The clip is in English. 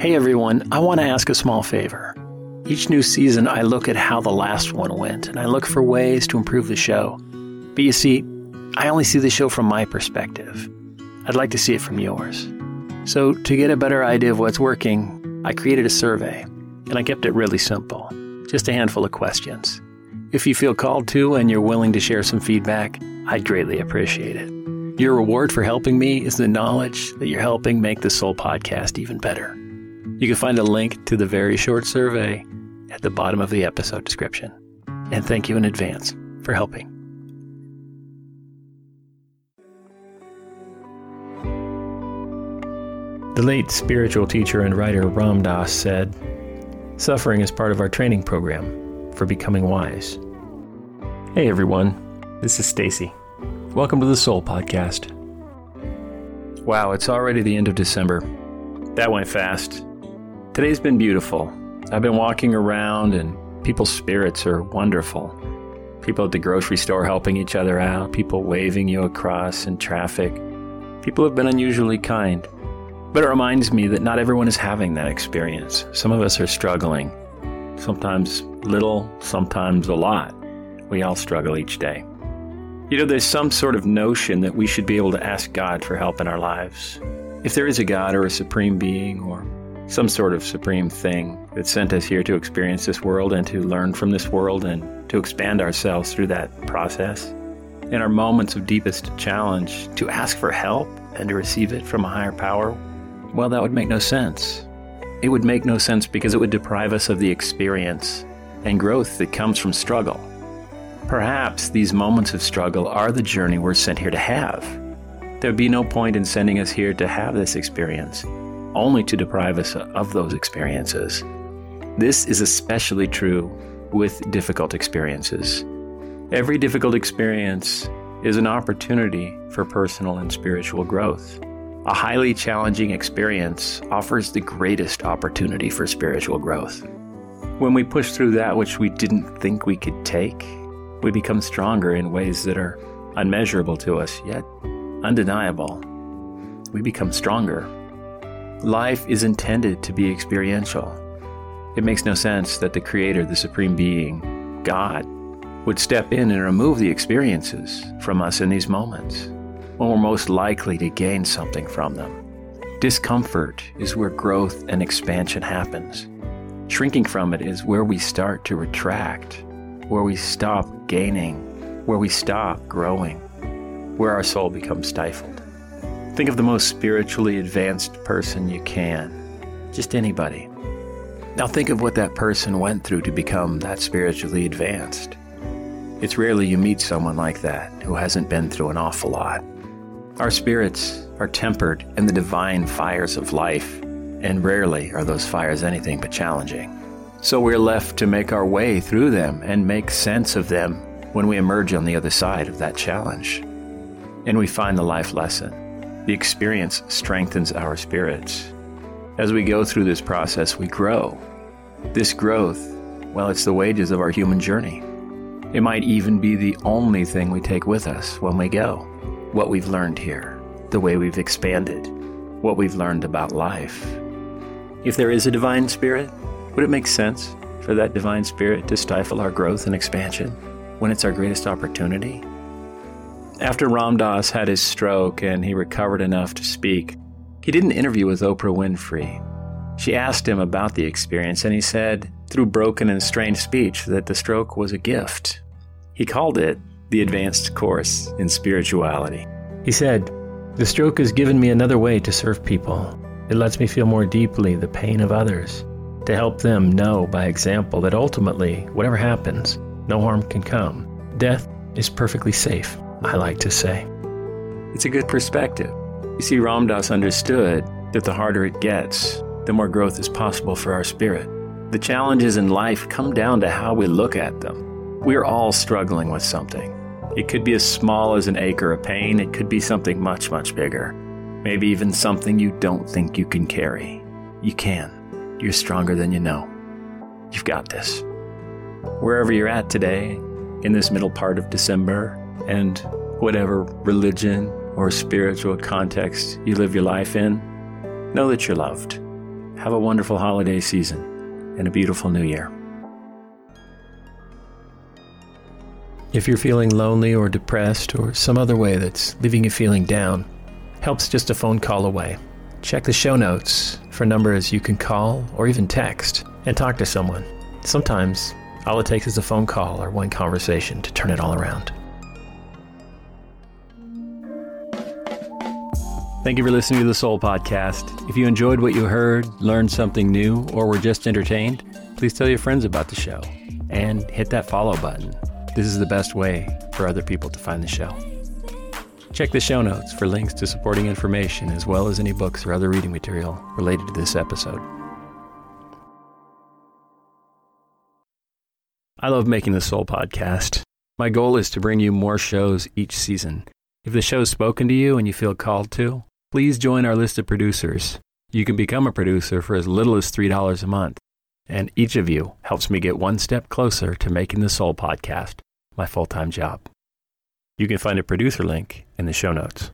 Hey everyone, I want to ask a small favor. Each new season, I look at how the last one went and I look for ways to improve the show. But you see, I only see the show from my perspective. I'd like to see it from yours. So, to get a better idea of what's working, I created a survey and I kept it really simple just a handful of questions. If you feel called to and you're willing to share some feedback, I'd greatly appreciate it. Your reward for helping me is the knowledge that you're helping make the Soul Podcast even better. You can find a link to the very short survey at the bottom of the episode description. And thank you in advance for helping. The late spiritual teacher and writer Ram Dass said, Suffering is part of our training program for becoming wise. Hey everyone, this is Stacy. Welcome to the Soul Podcast. Wow, it's already the end of December. That went fast. Today's been beautiful. I've been walking around and people's spirits are wonderful. People at the grocery store helping each other out, people waving you across in traffic. People have been unusually kind. But it reminds me that not everyone is having that experience. Some of us are struggling, sometimes little, sometimes a lot. We all struggle each day. You know, there's some sort of notion that we should be able to ask God for help in our lives. If there is a God or a supreme being or some sort of supreme thing that sent us here to experience this world and to learn from this world and to expand ourselves through that process. In our moments of deepest challenge, to ask for help and to receive it from a higher power, well, that would make no sense. It would make no sense because it would deprive us of the experience and growth that comes from struggle. Perhaps these moments of struggle are the journey we're sent here to have. There would be no point in sending us here to have this experience only to deprive us of those experiences. This is especially true with difficult experiences. Every difficult experience is an opportunity for personal and spiritual growth. A highly challenging experience offers the greatest opportunity for spiritual growth. When we push through that which we didn't think we could take, we become stronger in ways that are unmeasurable to us, yet undeniable. We become stronger Life is intended to be experiential. It makes no sense that the Creator, the Supreme Being, God, would step in and remove the experiences from us in these moments when we're most likely to gain something from them. Discomfort is where growth and expansion happens. Shrinking from it is where we start to retract, where we stop gaining, where we stop growing, where our soul becomes stifled. Think of the most spiritually advanced person you can. Just anybody. Now think of what that person went through to become that spiritually advanced. It's rarely you meet someone like that who hasn't been through an awful lot. Our spirits are tempered in the divine fires of life, and rarely are those fires anything but challenging. So we're left to make our way through them and make sense of them when we emerge on the other side of that challenge. And we find the life lesson the experience strengthens our spirits. As we go through this process, we grow. This growth, well, it's the wages of our human journey. It might even be the only thing we take with us when we go. What we've learned here, the way we've expanded, what we've learned about life. If there is a divine spirit, would it make sense for that divine spirit to stifle our growth and expansion when it's our greatest opportunity? After Ram Dass had his stroke and he recovered enough to speak, he did an interview with Oprah Winfrey. She asked him about the experience, and he said, through broken and strained speech, that the stroke was a gift. He called it the advanced course in spirituality. He said, The stroke has given me another way to serve people. It lets me feel more deeply the pain of others, to help them know by example that ultimately, whatever happens, no harm can come. Death is perfectly safe. I like to say. It's a good perspective. You see, Ram Dass understood that the harder it gets, the more growth is possible for our spirit. The challenges in life come down to how we look at them. We are all struggling with something. It could be as small as an acre of pain, it could be something much, much bigger. Maybe even something you don't think you can carry. You can. You're stronger than you know. You've got this. Wherever you're at today, in this middle part of December, and whatever religion or spiritual context you live your life in, know that you're loved have a wonderful holiday season and a beautiful new year. If you're feeling lonely or depressed or some other way that's leaving you feeling down, help's just a phone call away. Check the show notes for numbers you can call or even text and talk to someone. Sometimes all it takes is a phone call or one conversation to turn it all around. Thank you for listening to the Soul Podcast. If you enjoyed what you heard, learned something new, or were just entertained, please tell your friends about the show and hit that follow button. This is the best way for other people to find the show. Check the show notes for links to supporting information as well as any books or other reading material related to this episode. I love making the Soul podcast. My goal is to bring you more shows each season. If the show's spoken to you and you feel called to, please join our list of producers. You can become a producer for as little as $3 a month, and each of you helps me get one step closer to making the Soul podcast my full time job. You can find a producer link in the show notes.